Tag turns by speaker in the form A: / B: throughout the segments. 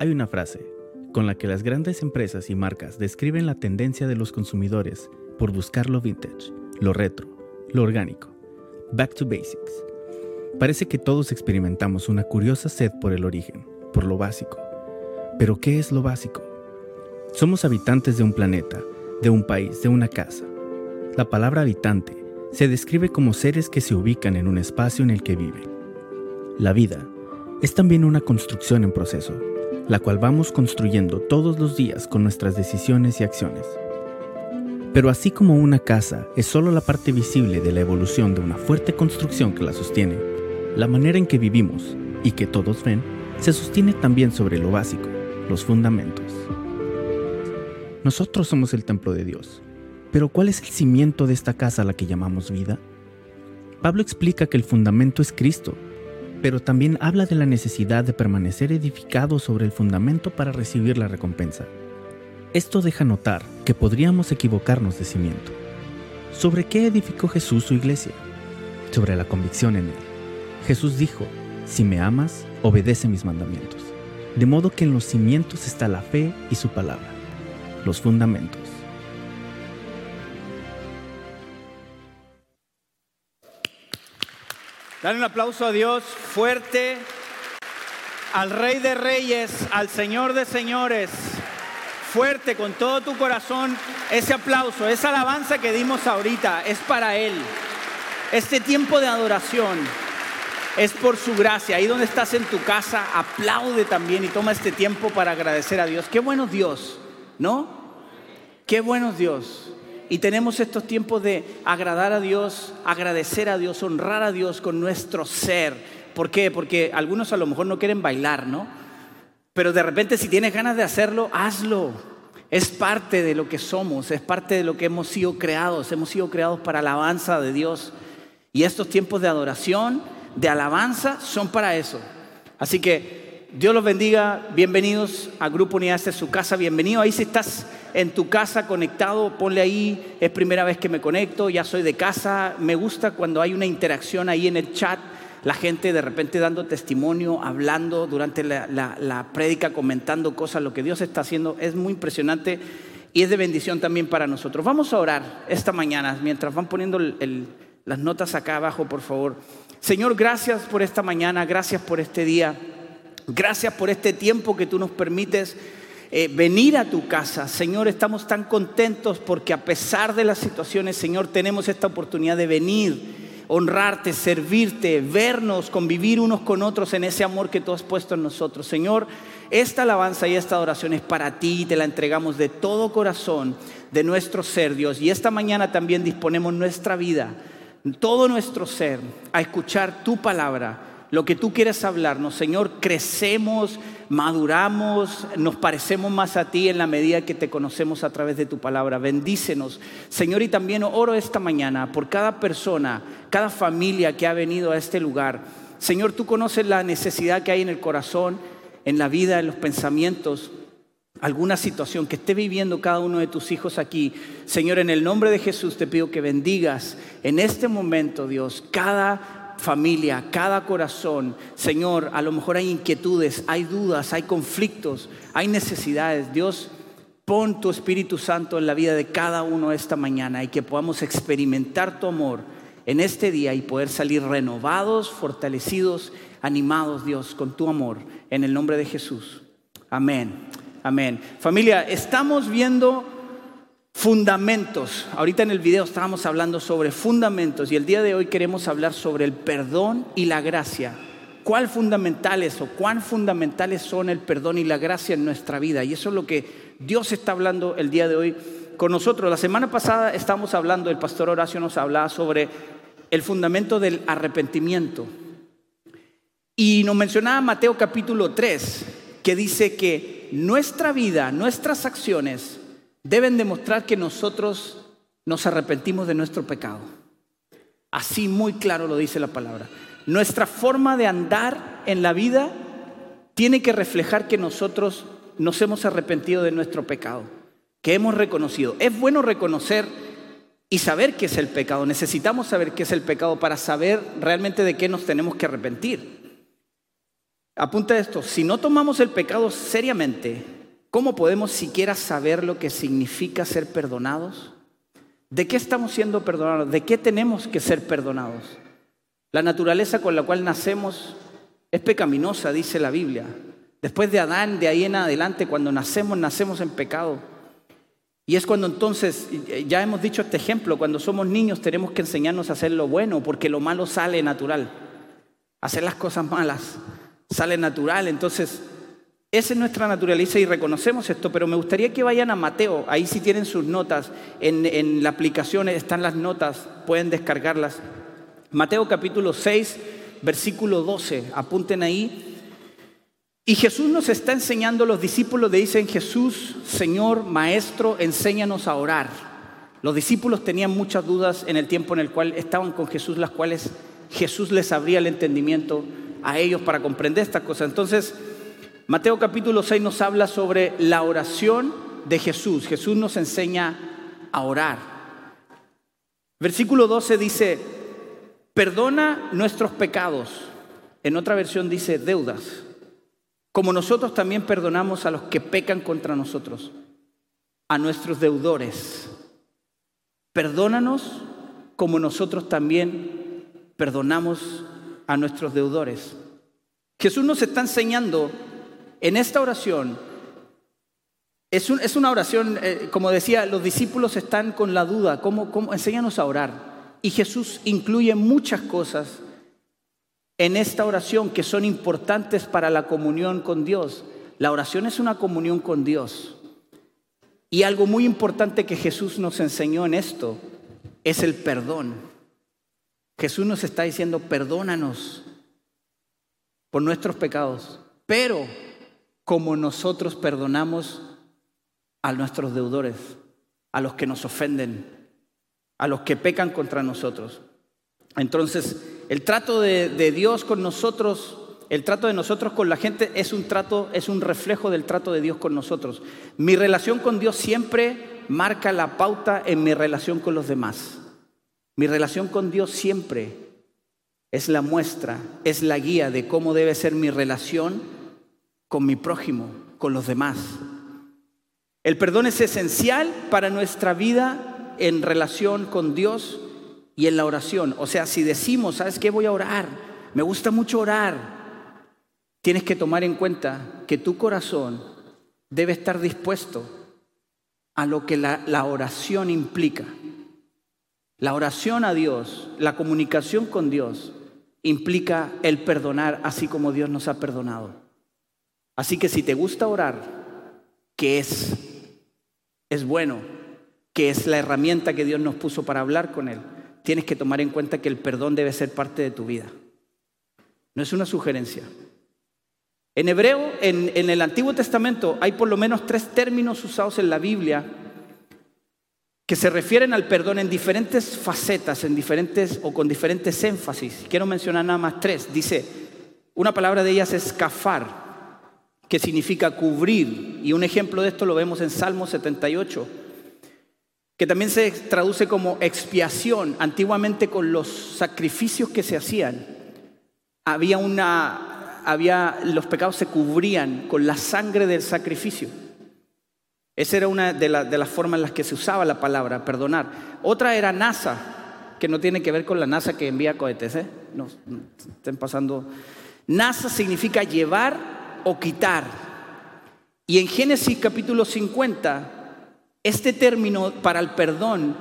A: Hay una frase con la que las grandes empresas y marcas describen la tendencia de los consumidores por buscar lo vintage, lo retro, lo orgánico. Back to basics. Parece que todos experimentamos una curiosa sed por el origen, por lo básico. Pero ¿qué es lo básico? Somos habitantes de un planeta, de un país, de una casa. La palabra habitante se describe como seres que se ubican en un espacio en el que viven. La vida es también una construcción en proceso, la cual vamos construyendo todos los días con nuestras decisiones y acciones. Pero así como una casa es solo la parte visible de la evolución de una fuerte construcción que la sostiene, la manera en que vivimos y que todos ven se sostiene también sobre lo básico, los fundamentos. Nosotros somos el templo de Dios, pero ¿cuál es el cimiento de esta casa a la que llamamos vida? Pablo explica que el fundamento es Cristo, pero también habla de la necesidad de permanecer edificado sobre el fundamento para recibir la recompensa. Esto deja notar que podríamos equivocarnos de cimiento. ¿Sobre qué edificó Jesús su iglesia? Sobre la convicción en él. Jesús dijo, si me amas, obedece mis mandamientos. De modo que en los cimientos está la fe y su palabra, los fundamentos.
B: Dale un aplauso a Dios fuerte, al Rey de Reyes, al Señor de Señores. Fuerte, con todo tu corazón, ese aplauso, esa alabanza que dimos ahorita es para Él. Este tiempo de adoración es por su gracia. Ahí donde estás en tu casa, aplaude también y toma este tiempo para agradecer a Dios. Qué bueno Dios, ¿no? Qué bueno Dios. Y tenemos estos tiempos de agradar a Dios, agradecer a Dios, honrar a Dios con nuestro ser. ¿Por qué? Porque algunos a lo mejor no quieren bailar, ¿no? Pero de repente si tienes ganas de hacerlo, hazlo. Es parte de lo que somos, es parte de lo que hemos sido creados. Hemos sido creados para alabanza de Dios. Y estos tiempos de adoración, de alabanza, son para eso. Así que Dios los bendiga. Bienvenidos a Grupo Unidad de su casa. Bienvenido. Ahí si estás en tu casa conectado, ponle ahí, es primera vez que me conecto, ya soy de casa. Me gusta cuando hay una interacción ahí en el chat, la gente de repente dando testimonio, hablando durante la, la, prédica, comentando cosas, lo que Dios está haciendo, es muy impresionante y es de bendición también para nosotros. Vamos a orar esta mañana, mientras van poniendo las notas acá abajo, por favor. Señor, gracias por esta mañana, gracias por este día, gracias por este tiempo que tú nos permites eh, venir a tu casa. Señor, estamos tan contentos porque a pesar de las situaciones, Señor, tenemos esta oportunidad de venir, honrarte, servirte, vernos, convivir unos con otros en ese amor que tú has puesto en nosotros. Señor, esta alabanza y esta adoración es para ti, te la entregamos de todo corazón, de nuestro ser, Dios. Y esta mañana también disponemos nuestra vida, todo nuestro ser, a escuchar tu palabra lo que tú quieres hablarnos. Señor, crecemos, maduramos, nos parecemos más a ti en la medida que te conocemos a través de tu palabra. Bendícenos. Señor, y también oro esta mañana por cada persona, cada familia que ha venido a este lugar. Señor, tú conoces la necesidad que hay en el corazón, en la vida, en los pensamientos alguna situación que esté viviendo cada uno de tus hijos aquí, Señor, en el nombre de Jesús te pido que bendigas en este momento, Dios, cada familia, cada corazón. Señor, a lo mejor hay inquietudes, hay dudas, hay conflictos, hay necesidades. Dios, pon tu Espíritu Santo en la vida de cada uno esta mañana y que podamos experimentar tu amor en este día y poder salir renovados, fortalecidos, animados, Dios, con tu amor. En el nombre de Jesús. Amén. Amén. Familia, estamos viendo Fundamentos. Ahorita en el video estábamos hablando sobre fundamentos y el día de hoy queremos hablar sobre el perdón y la gracia. ¿Cuál fundamentales o cuán fundamentales son el perdón y la gracia en nuestra vida? Y eso es lo que Dios está hablando el día de hoy con nosotros. La semana pasada estábamos hablando, el pastor Horacio nos hablaba sobre el fundamento del arrepentimiento. Y nos mencionaba Mateo capítulo 3, que dice que nuestra vida, nuestras acciones, deben demostrar que nosotros nos arrepentimos de nuestro pecado. Así muy claro lo dice la palabra. Nuestra forma de andar en la vida tiene que reflejar que nosotros nos hemos arrepentido de nuestro pecado, que hemos reconocido. Es bueno reconocer y saber qué es el pecado. Necesitamos saber qué es el pecado para saber realmente de qué nos tenemos que arrepentir. Apunta esto, si no tomamos el pecado seriamente, ¿cómo podemos siquiera saber lo que significa ser perdonados? ¿De qué estamos siendo perdonados? ¿De qué tenemos que ser perdonados? La naturaleza con la cual nacemos es pecaminosa, dice la Biblia. Después de Adán, de ahí en adelante, cuando nacemos, nacemos en pecado. Y es cuando entonces, ya hemos dicho este ejemplo, cuando somos niños tenemos que enseñarnos a hacer lo bueno, porque lo malo sale natural. Hacer las cosas malas sale natural. Entonces, esa es nuestra naturaleza y reconocemos esto, pero me gustaría que vayan a Mateo, ahí si tienen sus notas, en, en la aplicación están las notas, pueden descargarlas. Mateo capítulo 6, versículo 12, apunten ahí. Y Jesús nos está enseñando, los discípulos le dicen, Jesús, Señor, Maestro, enséñanos a orar. Los discípulos tenían muchas dudas en el tiempo en el cual estaban con Jesús, las cuales Jesús les abría el entendimiento a ellos para comprender estas cosas. Entonces, Mateo capítulo 6 nos habla sobre la oración de Jesús. Jesús nos enseña a orar. Versículo 12 dice, perdona nuestros pecados. En otra versión dice deudas como nosotros también perdonamos a los que pecan contra nosotros, a nuestros deudores. Perdónanos como nosotros también perdonamos a nuestros deudores. Jesús nos está enseñando en esta oración, es, una oración, eh, como decía, los discípulos están con la duda, ¿cómo, cómo? Enséñanos a orar. Y Jesús incluye muchas cosas en esta oración que son importantes para la comunión con Dios. La oración es una comunión con Dios. Y algo muy importante que Jesús nos enseñó en esto es el perdón. Jesús nos está diciendo, perdónanos por nuestros pecados, pero como nosotros perdonamos a nuestros deudores, a los que nos ofenden, a los que pecan contra nosotros. Entonces, el trato de, Dios con nosotros, el trato de nosotros con la gente es un trato, es un reflejo del trato de Dios con nosotros. Mi relación con Dios siempre marca la pauta en mi relación con los demás. Mi relación con Dios siempre es la muestra, es la guía de cómo debe ser mi relación con mi prójimo, con los demás. El perdón es esencial para nuestra vida en relación con Dios y en la oración. O sea, si decimos, ¿sabes qué? Voy a orar. Me gusta mucho orar. Tienes que tomar en cuenta que tu corazón debe estar dispuesto a lo que la, la oración implica. La oración a Dios, la comunicación con Dios, implica el perdonar así como Dios nos ha perdonado. Así que si te gusta orar, que es, es bueno, que es la herramienta que Dios nos puso para hablar con Él, tienes que tomar en cuenta que el perdón debe ser parte de tu vida. No es una sugerencia. En hebreo, en, el Antiguo Testamento, hay por lo menos tres términos usados en la Biblia que se refieren al perdón en diferentes facetas, en diferentes o con diferentes énfasis. Quiero mencionar nada más tres. Dice, una palabra de ellas es kafar, que significa cubrir, y un ejemplo de esto lo vemos en Salmo 78 que también se traduce como expiación. Antiguamente con los sacrificios que se hacían, había una, había, los pecados se cubrían con la sangre del sacrificio. Esa era una de, las formas en las que se usaba la palabra, perdonar. Otra era NASA, que no tiene que ver con la NASA que envía cohetes, ¿eh? No, estén pasando. NASA significa llevar o quitar. Y en Génesis capítulo 50 este término para el perdón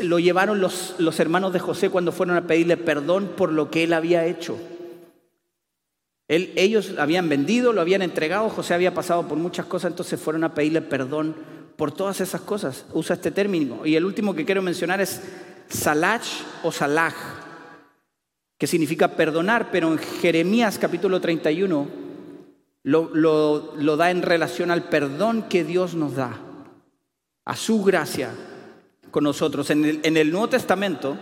B: lo llevaron los, los, hermanos de José cuando fueron a pedirle perdón por lo que él había hecho. Ellos habían vendido, lo habían entregado, José había pasado por muchas cosas, entonces fueron a pedirle perdón por todas esas cosas. Usa este término. Y el último que quiero mencionar es salach o salaj, que significa perdonar, pero en Jeremías capítulo 31 lo, lo, da en relación al perdón que Dios nos da a su gracia con nosotros. En el, Nuevo Testamento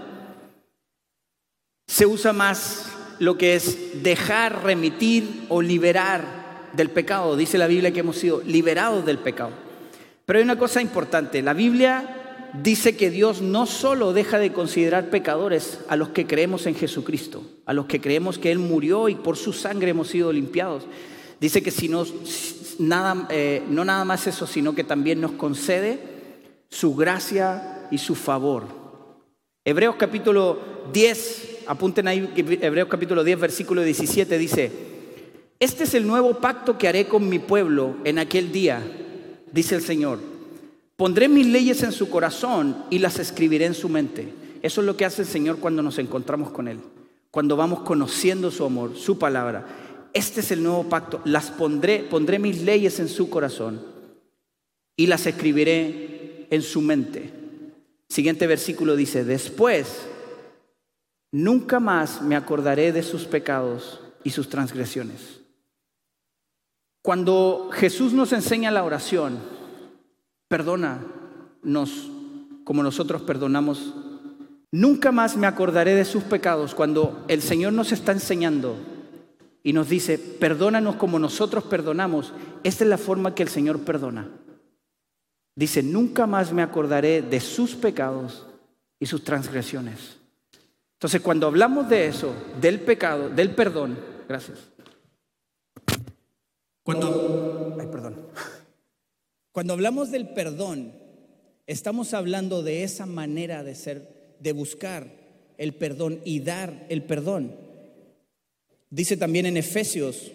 B: se usa más lo que es dejar, remitir o liberar del pecado. Dice la Biblia que hemos sido liberados del pecado. Pero hay una cosa importante, la Biblia dice que Dios no solo deja de considerar pecadores a los que creemos en Jesucristo, a los que creemos que Él murió y por su sangre hemos sido limpiados. Dice que si no, nada, eh, no nada más eso, sino que también nos concede su gracia y su favor. Hebreos capítulo 10, apunten ahí, Hebreos capítulo 10, versículo 17 dice, este es el nuevo pacto que haré con mi pueblo en aquel día, dice el Señor. Pondré mis leyes en su corazón y las escribiré en su mente. Eso es lo que hace el Señor cuando nos encontramos con Él, cuando vamos conociendo su amor, su palabra. Este es el nuevo pacto. Las pondré, pondré mis leyes en su corazón y las escribiré en su mente. Siguiente versículo dice, después nunca más me acordaré de sus pecados y sus transgresiones. Cuando Jesús nos enseña la oración, perdónanos como nosotros perdonamos. Nunca más me acordaré de sus pecados cuando el Señor nos está enseñando y nos dice, perdónanos como nosotros perdonamos. Esta es la forma que el Señor perdona. Dice, nunca más me acordaré de sus pecados y sus transgresiones. Entonces, cuando hablamos de eso, del pecado, del perdón, gracias. Cuando, perdón. Cuando hablamos del perdón, estamos hablando de esa manera de ser, de buscar el perdón y dar el perdón. Dice también en Efesios,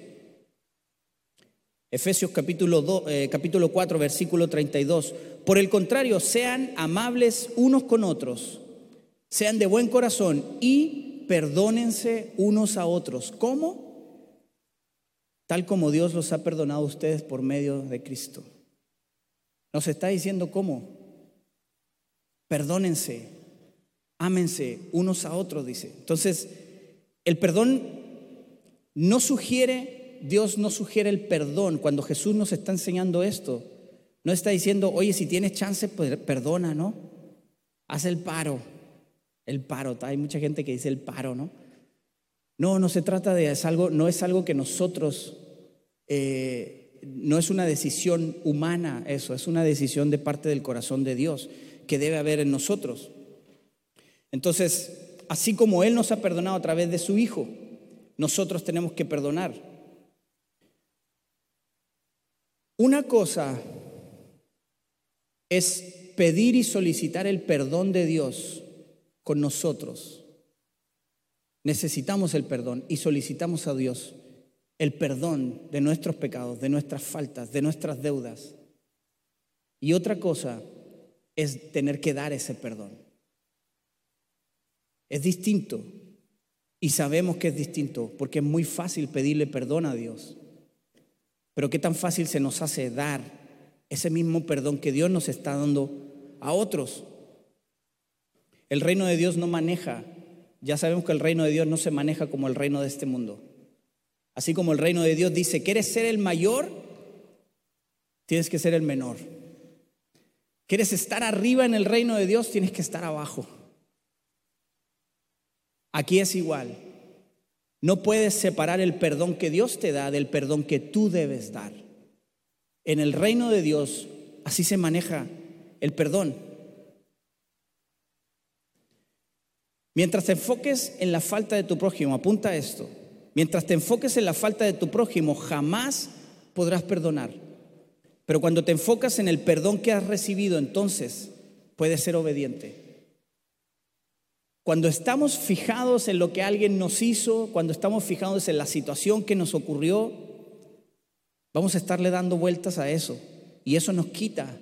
B: Efesios capítulo, eh, capítulo 4, versículo 32, por el contrario, sean amables unos con otros, sean de buen corazón y perdónense unos a otros. ¿Cómo? tal como Dios los ha perdonado a ustedes por medio de Cristo. Nos está diciendo cómo. Perdónense, ámense unos a otros, dice. Entonces, el perdón no sugiere, Dios no sugiere el perdón cuando Jesús nos está enseñando esto. No está diciendo, oye, si tienes chance, pues perdona, ¿no? Haz el paro. El paro, hay mucha gente que dice el paro, ¿no? No, no se trata de es algo, no es algo que nosotros, eh, no es una decisión humana eso, es una decisión de parte del corazón de Dios que debe haber en nosotros. Entonces, así como Él nos ha perdonado a través de su Hijo, nosotros tenemos que perdonar. Una cosa es pedir y solicitar el perdón de Dios con nosotros necesitamos el perdón y solicitamos a Dios el perdón de nuestros pecados, de nuestras faltas, de nuestras deudas. Y otra cosa es tener que dar ese perdón. Es distinto y sabemos que es distinto porque es muy fácil pedirle perdón a Dios. Pero qué tan fácil se nos hace dar ese mismo perdón que Dios nos está dando a otros. El reino de Dios no maneja ya sabemos que el reino de Dios no se maneja como el reino de este mundo. Así como el reino de Dios dice, ¿quieres ser el mayor? Tienes que ser el menor. ¿Quieres estar arriba en el reino de Dios? Tienes que estar abajo. Aquí es igual. No puedes separar el perdón que Dios te da del perdón que tú debes dar. En el reino de Dios así se maneja el perdón. Mientras te enfoques en la falta de tu prójimo, apunta esto, mientras te enfoques en la falta de tu prójimo, jamás podrás perdonar. Pero cuando te enfocas en el perdón que has recibido, entonces puedes ser obediente. Cuando estamos fijados en lo que alguien nos hizo, cuando estamos fijados en la situación que nos ocurrió, vamos a estarle dando vueltas a eso. Y eso nos quita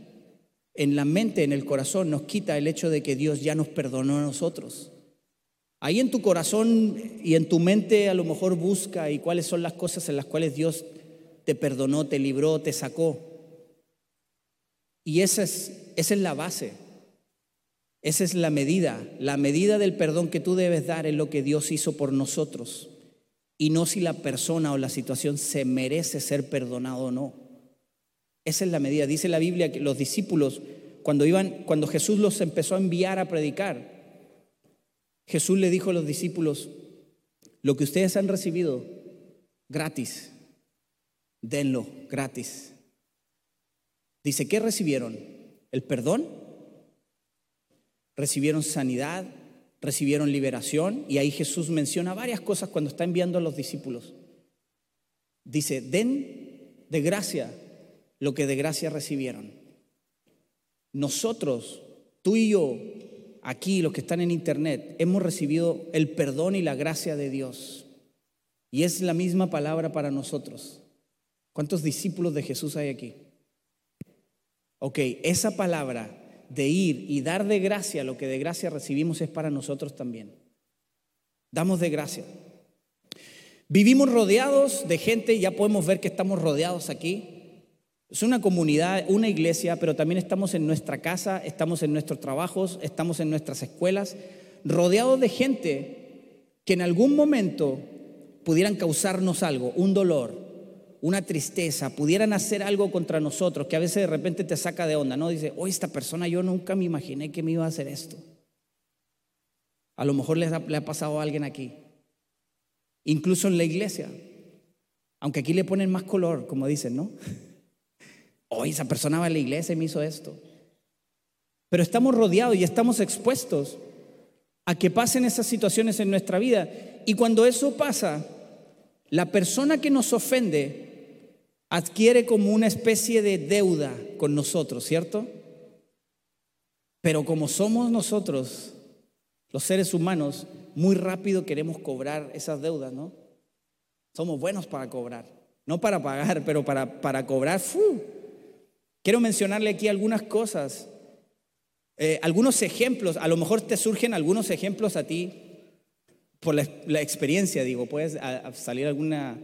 B: en la mente, en el corazón, nos quita el hecho de que Dios ya nos perdonó a nosotros. Ahí en tu corazón y en tu mente a lo mejor busca y cuáles son las cosas en las cuales Dios te perdonó, te libró, te sacó. Y esa es, esa es la base. Esa es la medida. La medida del perdón que tú debes dar es lo que Dios hizo por nosotros. Y no si la persona o la situación se merece ser perdonado o no. Esa es la medida. Dice la Biblia que los discípulos, cuando, iban, cuando Jesús los empezó a enviar a predicar, Jesús le dijo a los discípulos, lo que ustedes han recibido gratis, denlo gratis. Dice, ¿qué recibieron? ¿El perdón? Recibieron sanidad, recibieron liberación y ahí Jesús menciona varias cosas cuando está enviando a los discípulos. Dice, den de gracia lo que de gracia recibieron. Nosotros, tú y yo, aquí, los que están en internet, hemos recibido el perdón y la gracia de Dios. Y es la misma palabra para nosotros. ¿Cuántos discípulos de Jesús hay aquí? Ok, esa palabra de ir y dar de gracia lo que de gracia recibimos es para nosotros también. Damos de gracia. Vivimos rodeados de gente, ya podemos ver que estamos rodeados aquí. Es una comunidad, una iglesia, pero también estamos en nuestra casa, estamos en nuestros trabajos, estamos en nuestras escuelas, rodeados de gente que en algún momento pudieran causarnos algo, un dolor, una tristeza, pudieran hacer algo contra nosotros, que a veces de repente te saca de onda, ¿no? Dice, hoy esta persona yo nunca me imaginé que me iba a hacer esto. A lo mejor le ha, pasado a alguien aquí, incluso en la iglesia, aunque aquí le ponen más color, como dicen, ¿no? Hoy esa persona va a la iglesia y me hizo esto. Pero estamos rodeados y estamos expuestos a que pasen esas situaciones en nuestra vida. Y cuando eso pasa, la persona que nos ofende adquiere como una especie de deuda con nosotros, ¿cierto? Pero como somos nosotros, los seres humanos, muy rápido queremos cobrar esas deudas, ¿no? Somos buenos para cobrar, no para pagar, pero para, para cobrar. Quiero mencionarle aquí algunas cosas, eh, algunos ejemplos, a lo mejor te surgen algunos ejemplos a ti por la, la experiencia, digo, puedes salir alguna,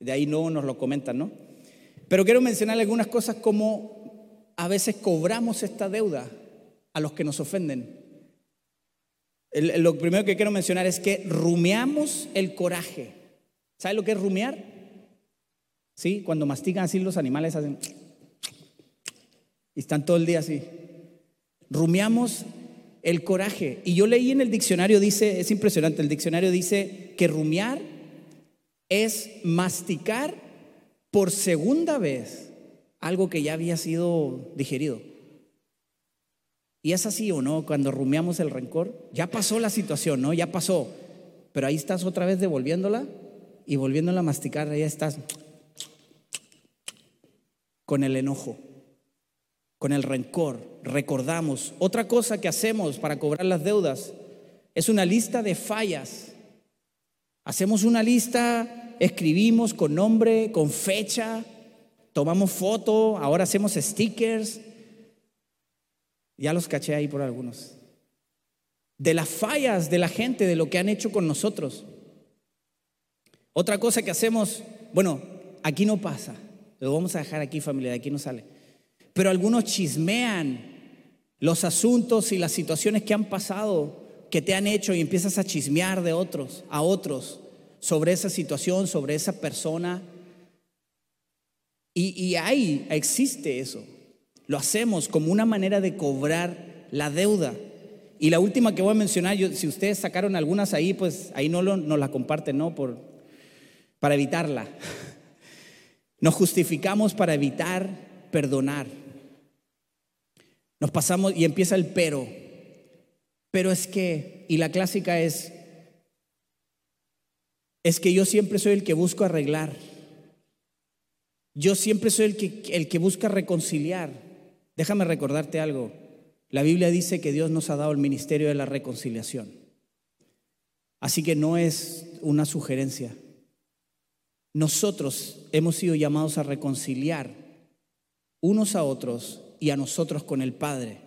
B: de ahí no nos lo comentan, ¿no? Pero quiero mencionar algunas cosas como a veces cobramos esta deuda a los que nos ofenden. lo primero que quiero mencionar es que rumeamos el coraje. ¿Sabe lo que es rumear? ¿Sí? Cuando mastican así los animales hacen... Y están todo el día así. Rumeamos el coraje. Y yo leí en el diccionario, dice, es impresionante, el diccionario dice que rumear es masticar por segunda vez algo que ya había sido digerido. Y es así o no, cuando rumiamos el rencor, ya pasó la situación, ¿no? Ya pasó. Pero ahí estás otra vez devolviéndola y volviéndola a masticar, ahí estás con el enojo, con el rencor. Recordamos. Otra cosa que hacemos para cobrar las deudas es una lista de fallas. Hacemos una lista escribimos con nombre, con fecha, tomamos foto, ahora hacemos stickers. Ya los caché ahí por algunos. De las fallas de la gente, de lo que han hecho con nosotros. Otra cosa que hacemos, bueno, aquí no pasa, lo vamos a dejar aquí familia, de aquí no sale. Pero algunos chismean los asuntos y las situaciones que han pasado, que te han hecho y empiezas a chismear de otros, a otros sobre esa situación, sobre esa persona. Y, y ahí existe eso. Lo hacemos como una manera de cobrar la deuda. Y la última que voy a mencionar, yo, si ustedes sacaron algunas ahí, pues ahí no lo, nos la comparten, ¿no? Por, para evitarla. Nos justificamos para evitar perdonar. Nos pasamos y empieza el pero. Pero es que, y la clásica es, es que yo siempre soy el que busco arreglar. Yo siempre soy el que, el que busca reconciliar. Déjame recordarte algo. La Biblia dice que Dios nos ha dado el ministerio de la reconciliación. Así que no es una sugerencia. Nosotros hemos sido llamados a reconciliar unos a otros y a nosotros con el Padre.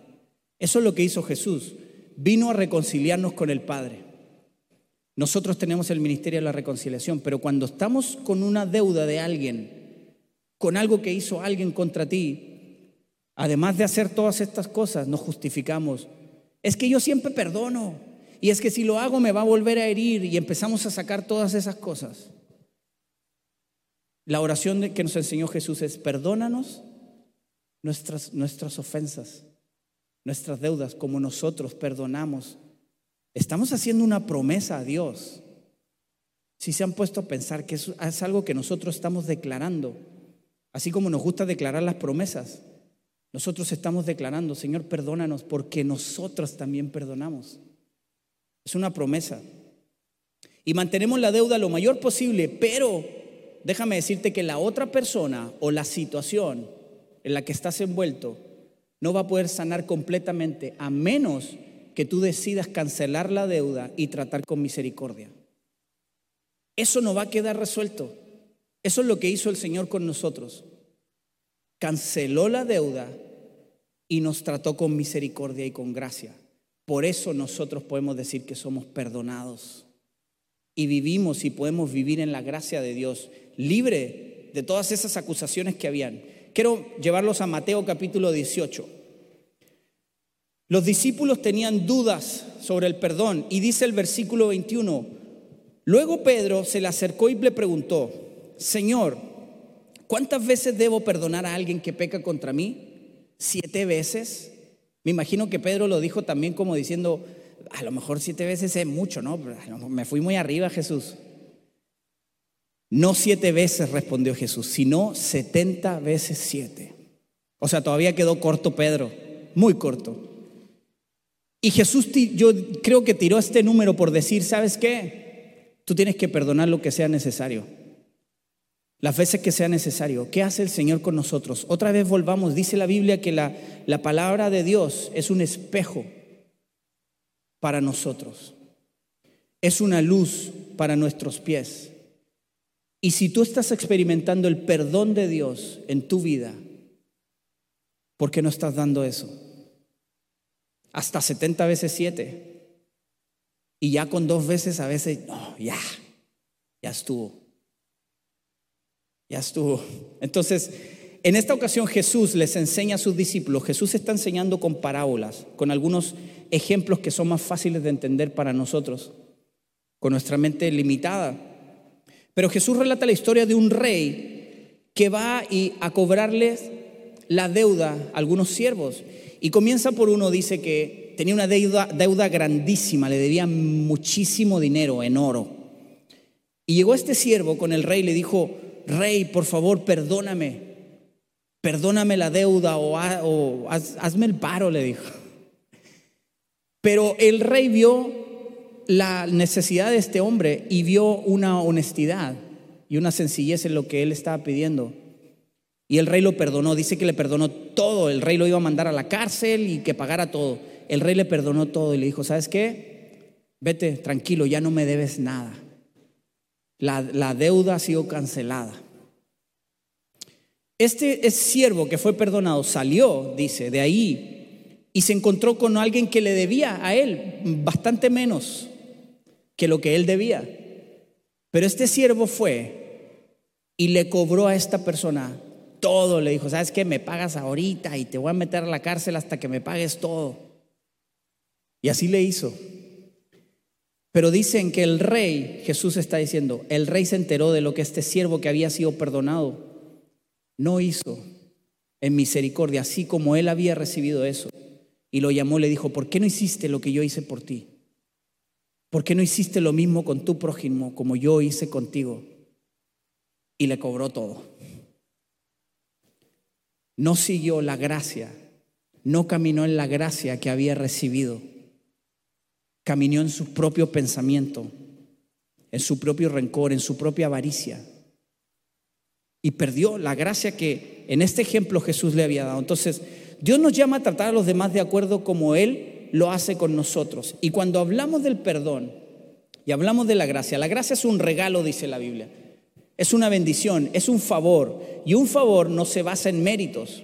B: Eso es lo que hizo Jesús. Vino a reconciliarnos con el Padre. Nosotros tenemos el ministerio de la reconciliación, pero cuando estamos con una deuda de alguien, con algo que hizo alguien contra ti, además de hacer todas estas cosas, nos justificamos. Es que yo siempre perdono, y es que si lo hago me va a volver a herir, y empezamos a sacar todas esas cosas. La oración que nos enseñó Jesús es, perdónanos nuestras, nuestras ofensas, nuestras deudas, como nosotros perdonamos Estamos haciendo una promesa a Dios. Si se han puesto a pensar que es, es algo que nosotros estamos declarando, así como nos gusta declarar las promesas. nosotros estamos declarando, Señor, perdónanos porque nosotros también perdonamos. Es una promesa. Y mantenemos la deuda lo mayor posible, pero déjame decirte que la otra persona o la situación en la que estás envuelto no va a poder sanar completamente a menos que tú decidas cancelar la deuda y tratar con misericordia. Eso no va a quedar resuelto. Eso es lo que hizo el Señor con nosotros. Canceló la deuda y nos trató con misericordia y con gracia. Por eso nosotros podemos decir que somos perdonados y vivimos y podemos vivir en la gracia de Dios, libre de todas esas acusaciones que habían. Quiero llevarlos a Mateo capítulo 18. Los discípulos tenían dudas sobre el perdón y dice el versículo 21, luego Pedro se le acercó y le preguntó, Señor, ¿cuántas veces debo perdonar a alguien que peca contra mí? siete veces. Me imagino que Pedro lo dijo también como diciendo, a lo mejor siete veces es mucho, ¿no? Me fui muy arriba, Jesús. No siete veces respondió Jesús, sino setenta veces siete. O sea, todavía quedó corto Pedro, muy corto. Y Jesús, yo creo que tiró este número por decir, ¿sabes qué? Tú tienes que perdonar lo que sea necesario las veces que sea necesario. ¿Qué hace el Señor con nosotros? Otra vez volvamos, dice la Biblia que la, la palabra de Dios es un espejo para nosotros, es una luz para nuestros pies. Y si tú estás experimentando el perdón de Dios en tu vida, ¿por qué no estás dando eso? Hasta 70 veces 7. Y ya con dos veces a veces, no, ya, ya estuvo. Ya estuvo. Entonces, en esta ocasión Jesús les enseña a sus discípulos, Jesús está enseñando con parábolas, con algunos ejemplos que son más fáciles de entender para nosotros, con nuestra mente limitada. Pero Jesús relata la historia de un rey que va a cobrarles la deuda a algunos siervos. Y comienza por uno, dice que tenía una deuda, deuda grandísima, le debía muchísimo dinero en oro. Y llegó este siervo con el rey y le dijo, rey, por favor, perdóname, perdóname la deuda o, hazme el paro, le dijo. Pero el rey vio la necesidad de este hombre y vio una honestidad y una sencillez en lo que él estaba pidiendo. Y el rey lo perdonó, dice que le perdonó todo, el rey lo iba a mandar a la cárcel y que pagara todo. El rey le perdonó todo y le dijo, ¿sabes qué? Vete, tranquilo, ya no me debes nada. La, deuda ha sido cancelada. Este siervo que fue perdonado salió, dice, de ahí y se encontró con alguien que le debía a él bastante menos que lo que él debía. Pero este siervo fue y le cobró a esta persona todo. Le dijo, ¿sabes qué? Me pagas ahorita y te voy a meter a la cárcel hasta que me pagues todo. Y así le hizo. Pero dicen que el rey, Jesús está diciendo, el rey se enteró de lo que este siervo que había sido perdonado no hizo en misericordia, así como él había recibido eso. Y lo llamó le dijo, ¿por qué no hiciste lo que yo hice por ti? ¿Por qué no hiciste lo mismo con tu prójimo como yo hice contigo? Y le cobró todo. No siguió la gracia, no caminó en la gracia que había recibido caminó en su propio pensamiento, en su propio rencor, en su propia avaricia. Y perdió la gracia que en este ejemplo Jesús le había dado. Entonces, Dios nos llama a tratar a los demás de acuerdo como Él lo hace con nosotros. Y cuando hablamos del perdón y hablamos de la gracia, la gracia es un regalo, dice la Biblia. Es una bendición, es un favor. Y un favor no se basa en méritos.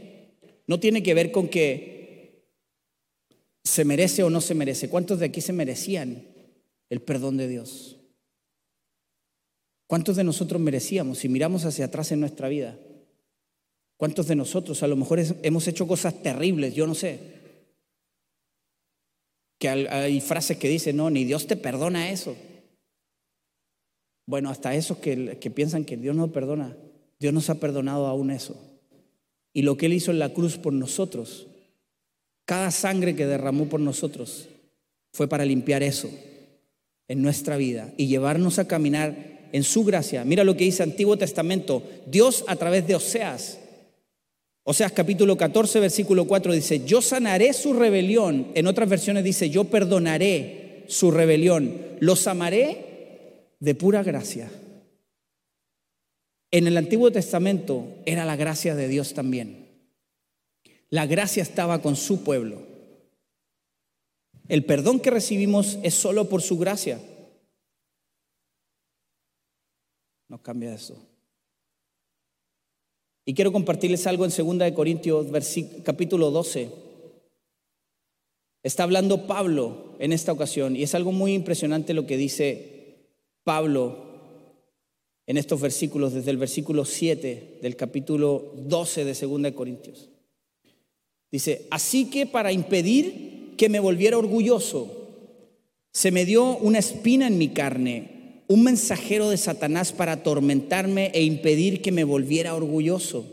B: No tiene que ver con que ¿Se merece o no se merece? ¿Cuántos de aquí se merecían el perdón de Dios? ¿Cuántos de nosotros merecíamos si miramos hacia atrás en nuestra vida? ¿Cuántos de nosotros a lo mejor hemos hecho cosas terribles? Yo no sé. Que hay frases que dicen, no, ni Dios te perdona eso. Bueno, hasta esos que, que piensan que Dios no perdona, Dios nos ha perdonado aún eso. Y lo que Él hizo en la cruz por nosotros cada sangre que derramó por nosotros fue para limpiar eso en nuestra vida y llevarnos a caminar en su gracia. Mira lo que dice Antiguo Testamento. Dios a través de Oseas O sea, capítulo 14, versículo 4 dice, yo sanaré su rebelión. En otras versiones dice, yo perdonaré su rebelión. Los amaré de pura gracia. En el Antiguo Testamento era la gracia de Dios también. La gracia estaba con su pueblo. El perdón que recibimos es solo por su gracia. No cambia eso. Y quiero compartirles algo en 2 de Corintios capítulo 12. Está hablando Pablo en esta ocasión y es algo muy impresionante lo que dice Pablo en estos versículos, desde el versículo 7 del capítulo 12 de 2 de Corintios. Dice, así que para impedir que me volviera orgulloso, se me dio una espina en mi carne, un mensajero de Satanás para atormentarme e impedir que me volviera orgulloso.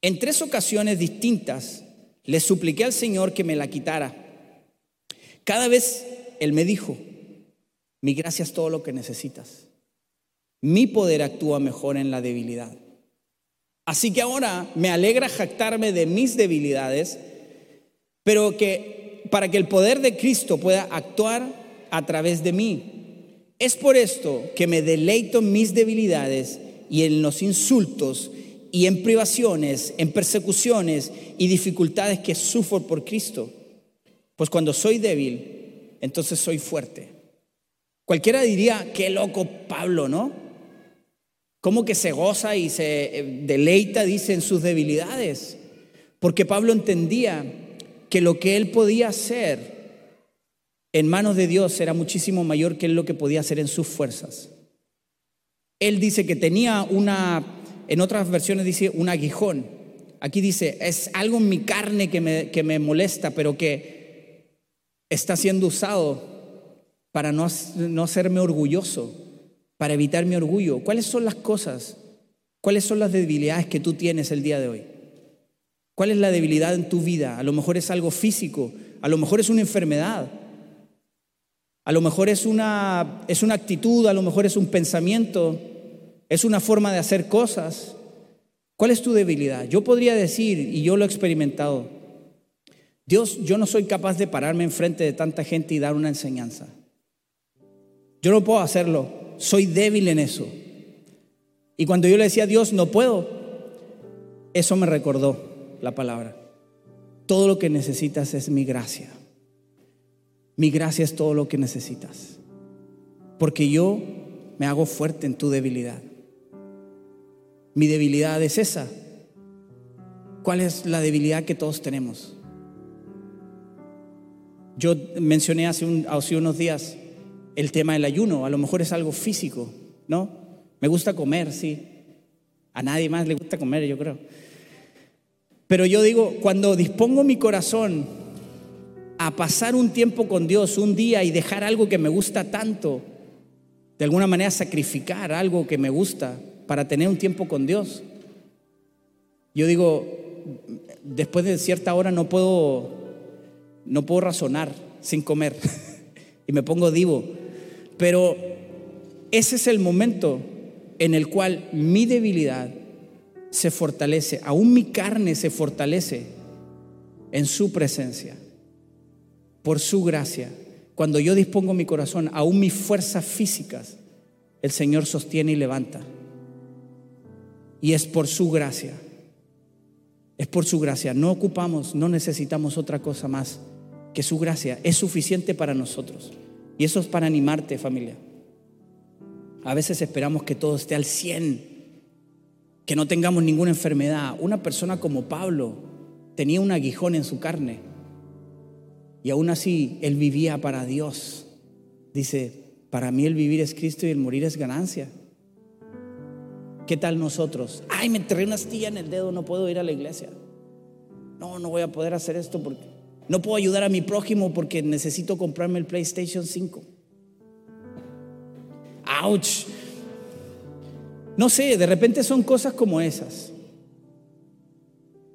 B: En tres ocasiones distintas le supliqué al Señor que me la quitara. Cada vez Él me dijo, mi gracia es todo lo que necesitas. Mi poder actúa mejor en la debilidad. Así que ahora me alegra jactarme de mis debilidades, pero que para que el poder de Cristo pueda actuar a través de mí. Es por esto que me deleito en mis debilidades y en los insultos y en privaciones, en persecuciones y dificultades que sufro por Cristo. Pues cuando soy débil, entonces soy fuerte. Cualquiera diría, qué loco Pablo, ¿no? ¿Cómo que se goza y se eh, deleita, dice, en sus debilidades? Porque Pablo entendía que lo que él podía hacer en manos de Dios era muchísimo mayor que lo que podía hacer en sus fuerzas. Él dice que tenía una, en otras versiones dice un aguijón. Aquí dice, es algo en mi carne que me, que me molesta, pero que está siendo usado para no, no hacerme orgulloso para evitar mi orgullo? ¿Cuáles son las cosas? ¿Cuáles son las debilidades que tú tienes el día de hoy? ¿Cuál es la debilidad en tu vida? A lo mejor es algo físico, a lo mejor es una enfermedad, a lo mejor es una, es una actitud, a lo mejor es un pensamiento, es una forma de hacer cosas. ¿Cuál es tu debilidad? Yo podría decir, y yo lo he experimentado, Dios, yo no soy capaz de pararme enfrente de tanta gente y dar una enseñanza. Yo no puedo hacerlo soy débil en eso. Y cuando yo le decía a Dios, no puedo, eso me recordó la palabra. Todo lo que necesitas es mi gracia. Mi gracia es todo lo que necesitas. Porque yo me hago fuerte en tu debilidad. Mi debilidad es esa. ¿Cuál es la debilidad que todos tenemos? Yo mencioné hace, hace unos días el tema del ayuno, a lo mejor es algo físico, ¿no? Me gusta comer, sí. A nadie más le gusta comer, yo creo. Pero yo digo, cuando dispongo mi corazón a pasar un tiempo con Dios, un día y dejar algo que me gusta tanto, de alguna manera sacrificar algo que me gusta para tener un tiempo con Dios, yo digo, después de cierta hora no puedo, no puedo razonar sin comer y me pongo divo. Pero ese es el momento en el cual mi debilidad se fortalece, aún mi carne se fortalece en su presencia, por su gracia. Cuando yo dispongo mi corazón, aún mis fuerzas físicas, el Señor sostiene y levanta. Y es por su gracia. Es por su gracia. No ocupamos, no necesitamos otra cosa más que su gracia. Es suficiente para nosotros. Y eso es para animarte, familia. A veces esperamos que todo esté al 100, que no tengamos ninguna enfermedad. Una persona como Pablo tenía un aguijón en su carne y aún así él vivía para Dios. Dice, para mí el vivir es Cristo y el morir es ganancia. ¿Qué tal nosotros? Ay, me enterré una astilla en el dedo, no puedo ir a la iglesia. No, no voy a poder hacer esto porque no puedo ayudar a mi prójimo porque necesito comprarme el PlayStation 5. ¡Auch! No sé, de repente son cosas como esas.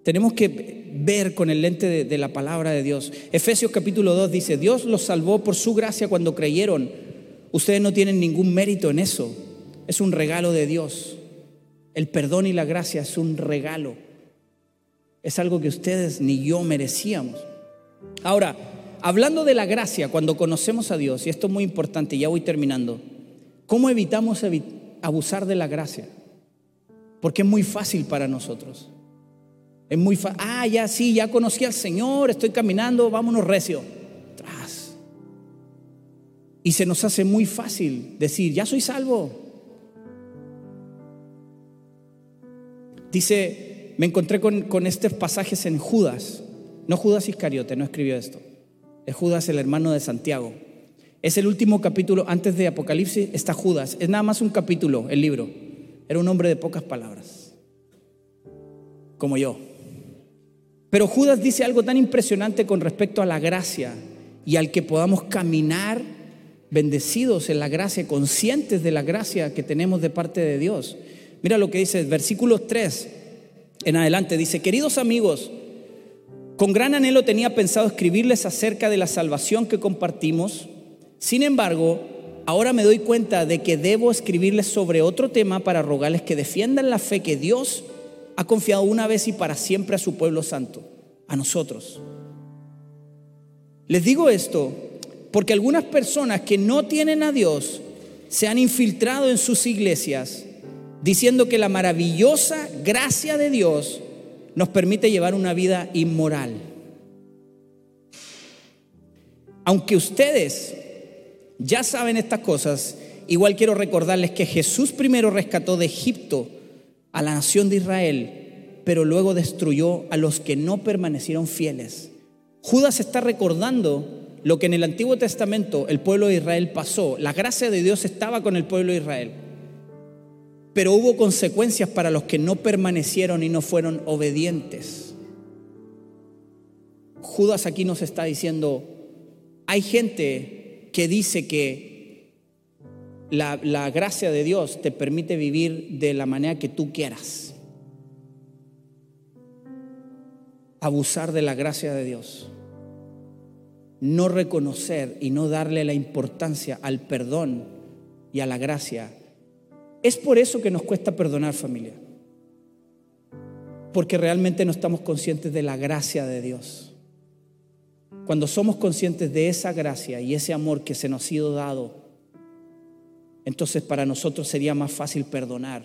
B: Tenemos que ver con el lente de, de, la palabra de Dios. Efesios capítulo 2 dice, Dios los salvó por su gracia cuando creyeron. Ustedes no tienen ningún mérito en eso. Es un regalo de Dios. El perdón y la gracia es un regalo Es algo que ustedes ni yo merecíamos. Ahora, hablando de la gracia, cuando conocemos a Dios, y esto es muy importante, ya voy terminando, ¿cómo evitamos abusar de la gracia? Porque es muy fácil para nosotros. Es muy fácil. Ah, ya sí, ya conocí al Señor, estoy caminando, vámonos recio. Tras. Y se nos hace muy fácil decir, ya soy salvo. Dice, me encontré con, con estos pasajes en Judas. No Judas Iscariote, no escribió esto. Es Judas, el hermano de Santiago. Es el último capítulo antes de Apocalipsis, está Judas. Es nada más un capítulo, el libro. Era un hombre de pocas palabras, como yo. Pero Judas dice algo tan impresionante con respecto a la gracia y al que podamos caminar bendecidos en la gracia, conscientes de la gracia que tenemos de parte de Dios. Mira lo que dice, versículo 3 en adelante, dice, queridos amigos, con gran anhelo tenía pensado escribirles acerca de la salvación que compartimos, sin embargo, ahora me doy cuenta de que debo escribirles sobre otro tema para rogarles que defiendan la fe que Dios ha confiado una vez y para siempre a su pueblo santo, a nosotros. Les digo esto porque algunas personas que no tienen a Dios se han infiltrado en sus iglesias diciendo que la maravillosa gracia de Dios nos permite llevar una vida inmoral. Aunque ustedes ya saben estas cosas, igual quiero recordarles que Jesús primero rescató de Egipto a la nación de Israel, pero luego destruyó a los que no permanecieron fieles. Judas está recordando lo que en el Antiguo Testamento el pueblo de Israel pasó. La gracia de Dios estaba con el pueblo de Israel, pero hubo consecuencias para los que no permanecieron y no fueron obedientes. Judas aquí nos está diciendo, hay gente que dice que la, gracia de Dios te permite vivir de la manera que tú quieras. Abusar de la gracia de Dios. No reconocer y no darle la importancia al perdón y a la gracia. Es por eso que nos cuesta perdonar familia. Porque realmente no estamos conscientes de la gracia de Dios. Cuando somos conscientes de esa gracia y ese amor que se nos ha sido dado, entonces para nosotros sería más fácil perdonar.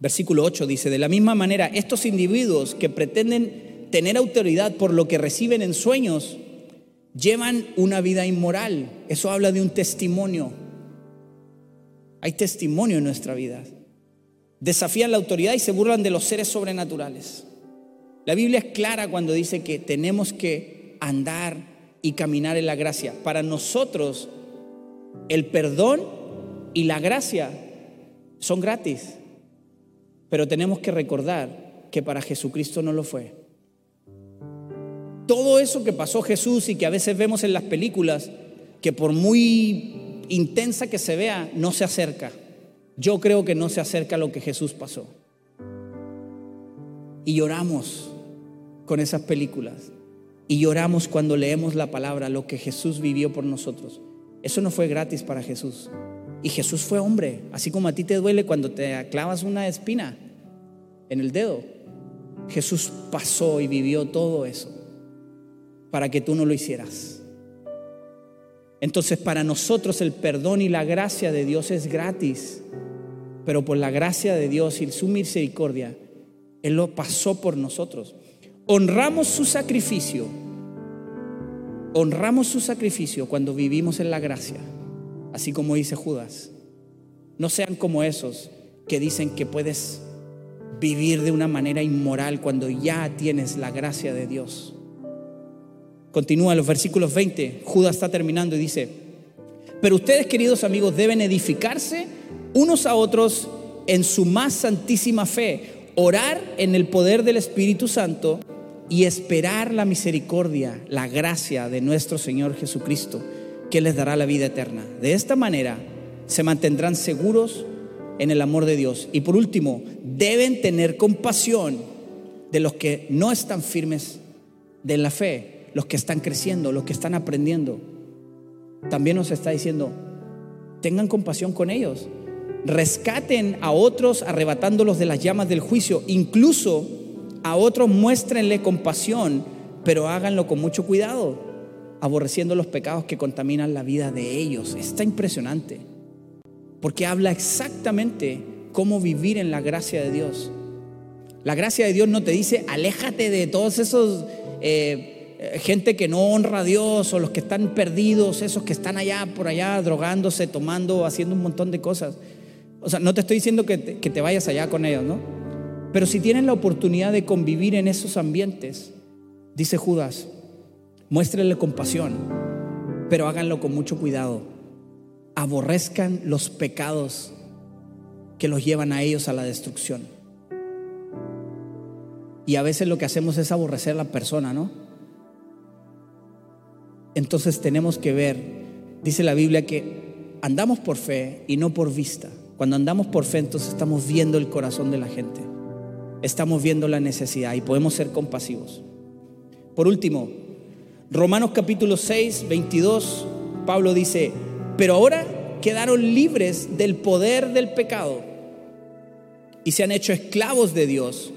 B: Versículo 8 dice, de la misma manera, estos individuos que pretenden tener autoridad por lo que reciben en sueños, llevan una vida inmoral. Eso habla de un testimonio. Hay testimonio en nuestra vida. Desafían la autoridad y se burlan de los seres sobrenaturales. La Biblia es clara cuando dice que tenemos que andar y caminar en la gracia. Para nosotros el perdón y la gracia son gratis, pero tenemos que recordar que para Jesucristo no lo fue. Todo eso que pasó Jesús y que a veces vemos en las películas, que por muy intensa que se vea, no se acerca. Yo creo que no se acerca a lo que Jesús pasó. Y lloramos con esas películas. Y lloramos cuando leemos la palabra, lo que Jesús vivió por nosotros. Eso no fue gratis para Jesús. Y Jesús fue hombre, así como a ti te duele cuando te clavas una espina en el dedo. Jesús pasó y vivió todo eso para que tú no lo hicieras. Entonces para nosotros el perdón y la gracia de Dios es gratis, pero por la gracia de Dios y su misericordia, Él lo pasó por nosotros. Honramos su sacrificio Honramos su sacrificio cuando vivimos en la gracia, así como dice Judas. No sean como esos que dicen que puedes vivir de una manera inmoral cuando ya tienes la gracia de Dios. Continúa los versículos 20. Judas está terminando y dice, pero ustedes queridos amigos deben edificarse unos a otros en su más santísima fe, orar en el poder del Espíritu Santo y esperar la misericordia, la gracia de nuestro Señor Jesucristo, que les dará la vida eterna. De esta manera se mantendrán seguros en el amor de Dios. Y por último, deben tener compasión de los que no están firmes de la fe, los que están creciendo, los que están aprendiendo. También nos está diciendo, tengan compasión con ellos, rescaten a otros arrebatándolos de las llamas del juicio, incluso a otros muéstrenle compasión, pero háganlo con mucho cuidado, aborreciendo los pecados que contaminan la vida de ellos. Está impresionante, porque habla exactamente cómo vivir en la gracia de Dios. La gracia de Dios no te dice, aléjate de todos esos... Eh, gente que no honra a Dios o los que están perdidos, esos que están allá por allá drogándose, tomando, haciendo un montón de cosas. O sea, no te estoy diciendo que te, que te vayas allá con ellos, ¿no? Pero si tienes la oportunidad de convivir en esos ambientes, dice Judas, muéstrenle compasión, pero háganlo con mucho cuidado. Aborrezcan los pecados que los llevan a ellos a la destrucción. Y a veces lo que hacemos es aborrecer a la persona, ¿no? Entonces tenemos que ver, dice la Biblia, que andamos por fe y no por vista. Cuando andamos por fe, entonces estamos viendo el corazón de la gente, estamos viendo la necesidad y podemos ser compasivos. Por último, Romanos capítulo 6, 22, Pablo dice, pero ahora quedaron libres del poder del pecado y se han hecho esclavos de Dios.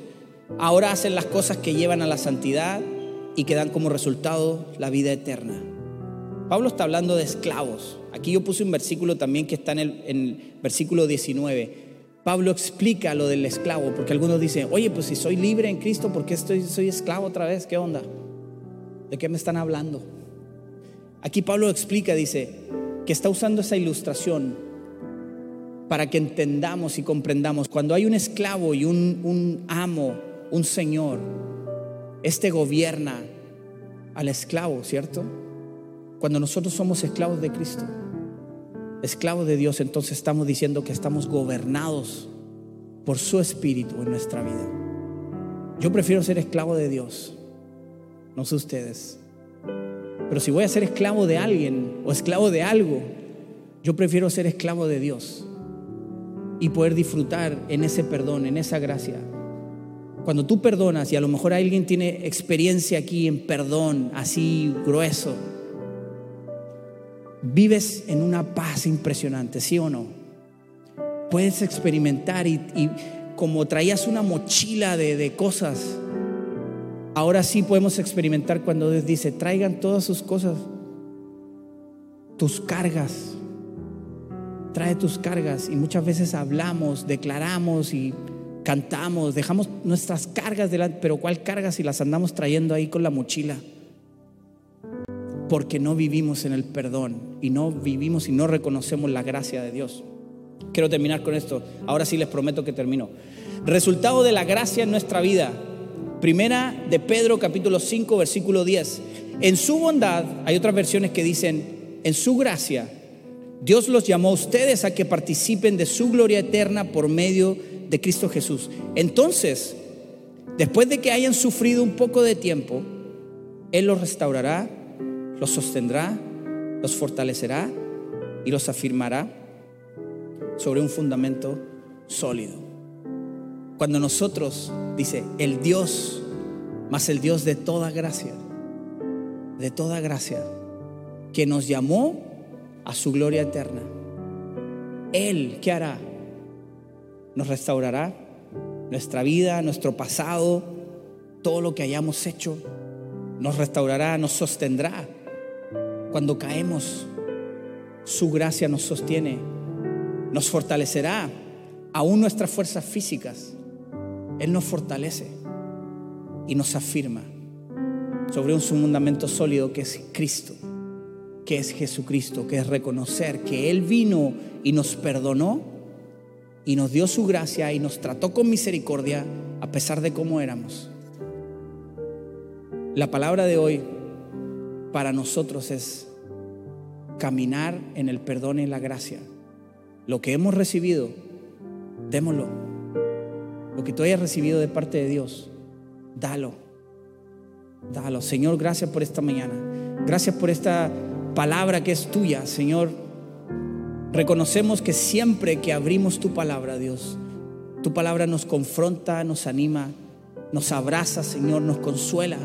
B: Ahora hacen las cosas que llevan a la santidad y que dan como resultado la vida eterna. Pablo está hablando de esclavos. Aquí yo puse un versículo también que está en el, versículo 19. Pablo explica lo del esclavo, porque algunos dicen, oye, pues si soy libre en Cristo, ¿por qué estoy, soy esclavo otra vez? ¿Qué onda? ¿De qué me están hablando? Aquí Pablo explica, dice, que está usando esa ilustración para que entendamos y comprendamos. Cuando hay un esclavo y un, un amo, un señor, este gobierna al esclavo, ¿cierto? Cuando nosotros somos esclavos de Cristo, esclavos de Dios, entonces estamos diciendo que estamos gobernados por su espíritu en nuestra vida. Yo prefiero ser esclavo de Dios, no sé ustedes. Pero si voy a ser esclavo de alguien o esclavo de algo, yo prefiero ser esclavo de Dios y poder disfrutar en ese perdón, en esa gracia, cuando tú perdonas, y a lo mejor alguien tiene experiencia aquí en perdón, así grueso, vives en una paz impresionante, ¿sí o no? Puedes experimentar y, como traías una mochila de, de cosas, ahora sí podemos experimentar cuando Dios dice, traigan todas sus cosas, tus cargas, trae tus cargas. Y muchas veces hablamos, declaramos y cantamos, dejamos nuestras cargas delante, pero ¿cuál carga si las andamos trayendo ahí con la mochila? Porque no vivimos en el perdón y no vivimos y no reconocemos la gracia de Dios. Quiero terminar con esto. Ahora sí les prometo que termino. Resultado de la gracia en nuestra vida. Primera de Pedro capítulo 5 versículo 10. En su bondad, hay otras versiones que dicen, en su gracia, Dios los llamó a ustedes a que participen de su gloria eterna por medio de de Cristo Jesús. Entonces, después de que hayan sufrido un poco de tiempo, Él los restaurará, los sostendrá, los fortalecerá y los afirmará sobre un fundamento sólido. Cuando nosotros, dice, el Dios, más el Dios de toda gracia, de toda gracia, que nos llamó a su gloria eterna, Él, ¿qué hará? Nos restaurará nuestra vida, nuestro pasado, todo lo que hayamos hecho. Nos restaurará, nos sostendrá. Cuando caemos, su gracia nos sostiene, nos fortalecerá, aún nuestras fuerzas físicas. Él nos fortalece y nos afirma sobre un fundamento sólido que es Cristo, que es Jesucristo, que es reconocer que Él vino y nos perdonó y nos dio su gracia y nos trató con misericordia a pesar de cómo éramos. La palabra de hoy para nosotros es caminar en el perdón y la gracia. Lo que hemos recibido, démoslo. Lo que tú hayas recibido de parte de Dios, dalo. Dalo. Señor, gracias por esta mañana. Gracias por esta palabra que es tuya, Señor Reconocemos que siempre que abrimos tu palabra, Dios, tu palabra nos confronta, nos anima, nos abraza, Señor, nos consuela.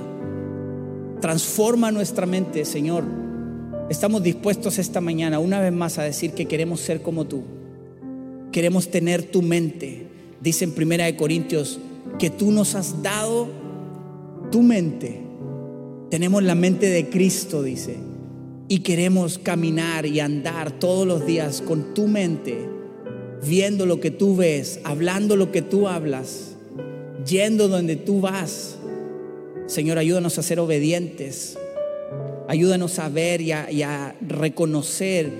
B: Transforma nuestra mente, Señor. Estamos dispuestos esta mañana una vez más a decir que queremos ser como tú. Queremos tener tu mente. Dice en Primera de Corintios que tú nos has dado tu mente. Tenemos la mente de Cristo, dice. Y queremos caminar y andar todos los días con tu mente, viendo lo que tú ves, hablando lo que tú hablas, yendo donde tú vas. Señor, ayúdanos a ser obedientes. Ayúdanos a ver y a, y a reconocer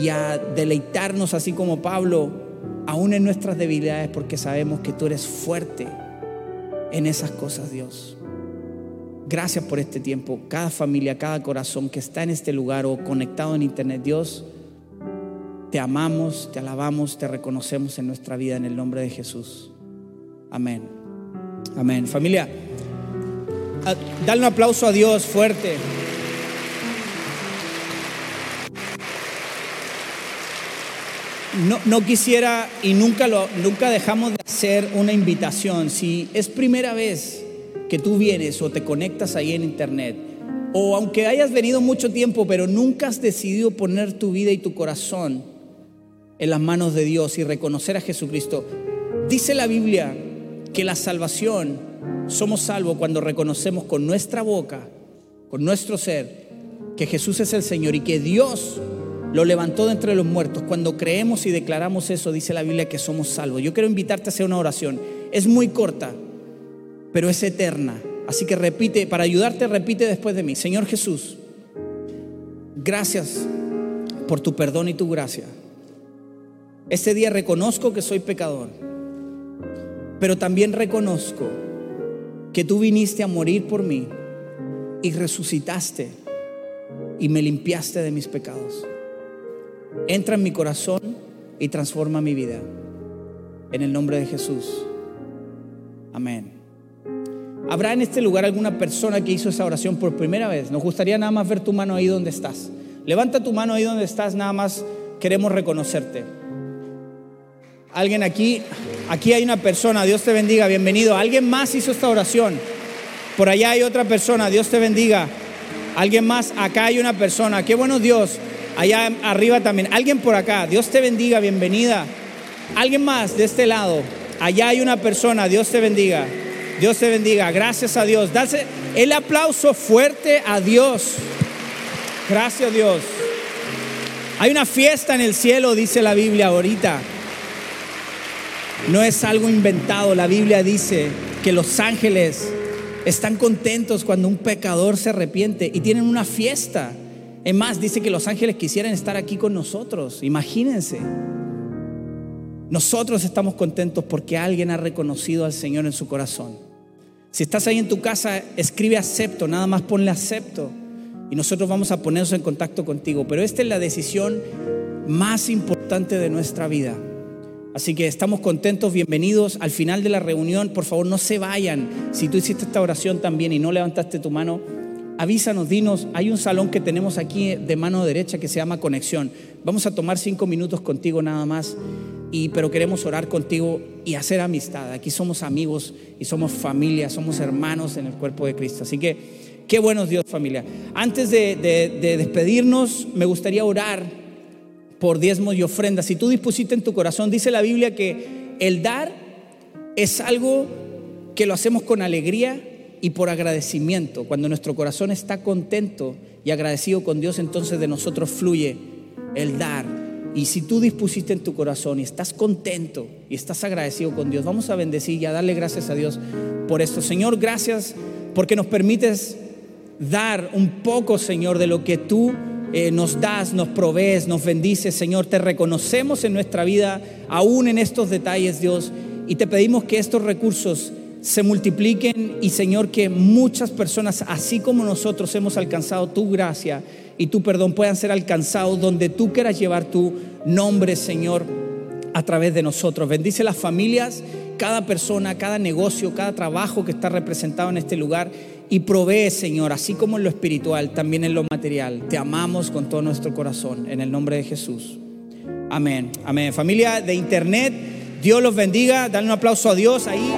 B: y a deleitarnos así como Pablo aún en nuestras debilidades, porque sabemos que tú eres fuerte en esas cosas, Dios. Gracias por este tiempo. Cada familia, cada corazón que está en este lugar o conectado en internet, Dios, te amamos, te alabamos, te reconocemos en nuestra vida en el nombre de Jesús. Amén. Amén. Familia, dale un aplauso a Dios fuerte. no, quisiera y nunca, lo, nunca dejamos de hacer una invitación. Si es primera vez que tú vienes o te conectas ahí en internet, o aunque hayas venido mucho tiempo, pero nunca has decidido poner tu vida y tu corazón en las manos de Dios y reconocer a Jesucristo, dice la Biblia que la salvación somos salvos cuando reconocemos con nuestra boca, con nuestro ser, que Jesús es el Señor y que Dios lo levantó de entre los muertos. Cuando creemos y declaramos eso, dice la Biblia que somos salvos. Yo quiero invitarte a hacer una oración. Es muy corta, pero es eterna. Así que repite, para ayudarte, repite después de mí. Señor Jesús, gracias por tu perdón y tu gracia. Este día reconozco que soy pecador, pero también reconozco que tú viniste a morir por mí y resucitaste y me limpiaste de mis pecados. Entra en mi corazón y transforma mi vida. En el nombre de Jesús. Amén. ¿Habrá en este lugar alguna persona que hizo esa oración por primera vez? Nos gustaría nada más ver tu mano ahí donde estás. Levanta tu mano ahí donde estás, nada más queremos reconocerte. Alguien aquí, aquí hay una persona, Dios te bendiga, bienvenido. Alguien más hizo esta oración. Por allá hay otra persona, Dios te bendiga. Alguien más, acá hay una persona. Qué bueno Dios. Allá arriba también. Alguien por acá. Dios te bendiga. Bienvenida. Alguien más de este lado. Allá hay una persona. Dios te bendiga. Dios te bendiga. Gracias a Dios. Dase el aplauso fuerte a Dios. Gracias a Dios. Hay una fiesta en el cielo, dice la Biblia ahorita. No es algo inventado. La Biblia dice que los ángeles están contentos cuando un pecador se arrepiente y tienen una fiesta. Es más, dice que los ángeles quisieran estar aquí con nosotros. Imagínense. Nosotros estamos contentos porque alguien ha reconocido al Señor en su corazón. Si estás ahí en tu casa, escribe acepto, nada más ponle acepto. Y nosotros vamos a ponernos en contacto contigo. Pero esta es la decisión más importante de nuestra vida. Así que estamos contentos, bienvenidos. Al final de la reunión, por favor, no se vayan. Si tú hiciste esta oración también y no levantaste tu mano, avísanos, dinos, hay un salón que tenemos aquí de mano derecha que se llama Conexión. Vamos a tomar cinco minutos contigo nada más, y, pero queremos orar contigo y hacer amistad. Aquí somos amigos y somos familia, somos hermanos en el cuerpo de Cristo. Así que qué buenos Dios familia. Antes de, de despedirnos, me gustaría orar por diezmos y ofrendas. Si tú dispusiste en tu corazón, dice la Biblia que el dar es algo que lo hacemos con alegría y por agradecimiento. Cuando nuestro corazón está contento y agradecido con Dios, entonces de nosotros fluye el dar. Y si tú dispusiste en tu corazón y estás contento y estás agradecido con Dios, vamos a bendecir y a darle gracias a Dios por esto. Señor, gracias porque nos permites dar un poco, Señor, de lo que tú eh, nos das, nos provees, nos bendices, Señor. Te reconocemos en nuestra vida, aún en estos detalles, Dios, y te pedimos que estos recursos se multipliquen y Señor que muchas personas, así como nosotros hemos alcanzado tu gracia y tu perdón, puedan ser alcanzados donde tú quieras llevar tu nombre, Señor, a través de nosotros. Bendice las familias, cada persona, cada negocio, cada trabajo que está representado en este lugar y provee, Señor, así como en lo espiritual, también en lo material. Te amamos con todo nuestro corazón, en el nombre de Jesús. Amén, amén. Familia de internet, Dios los bendiga. Dale un aplauso a Dios ahí.